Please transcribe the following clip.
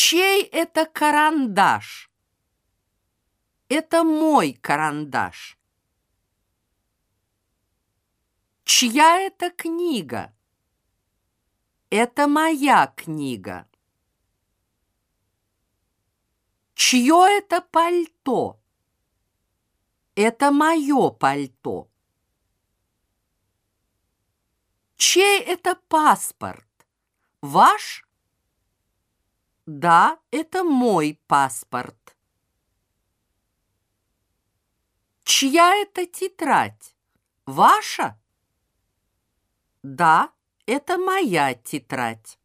Чей это карандаш? Это мой карандаш. Чья это книга? Это моя книга. Чье это пальто? Это мое пальто. Чей это паспорт? Ваш? Да, это мой паспорт. Чья это тетрадь? Ваша? Да, это моя тетрадь.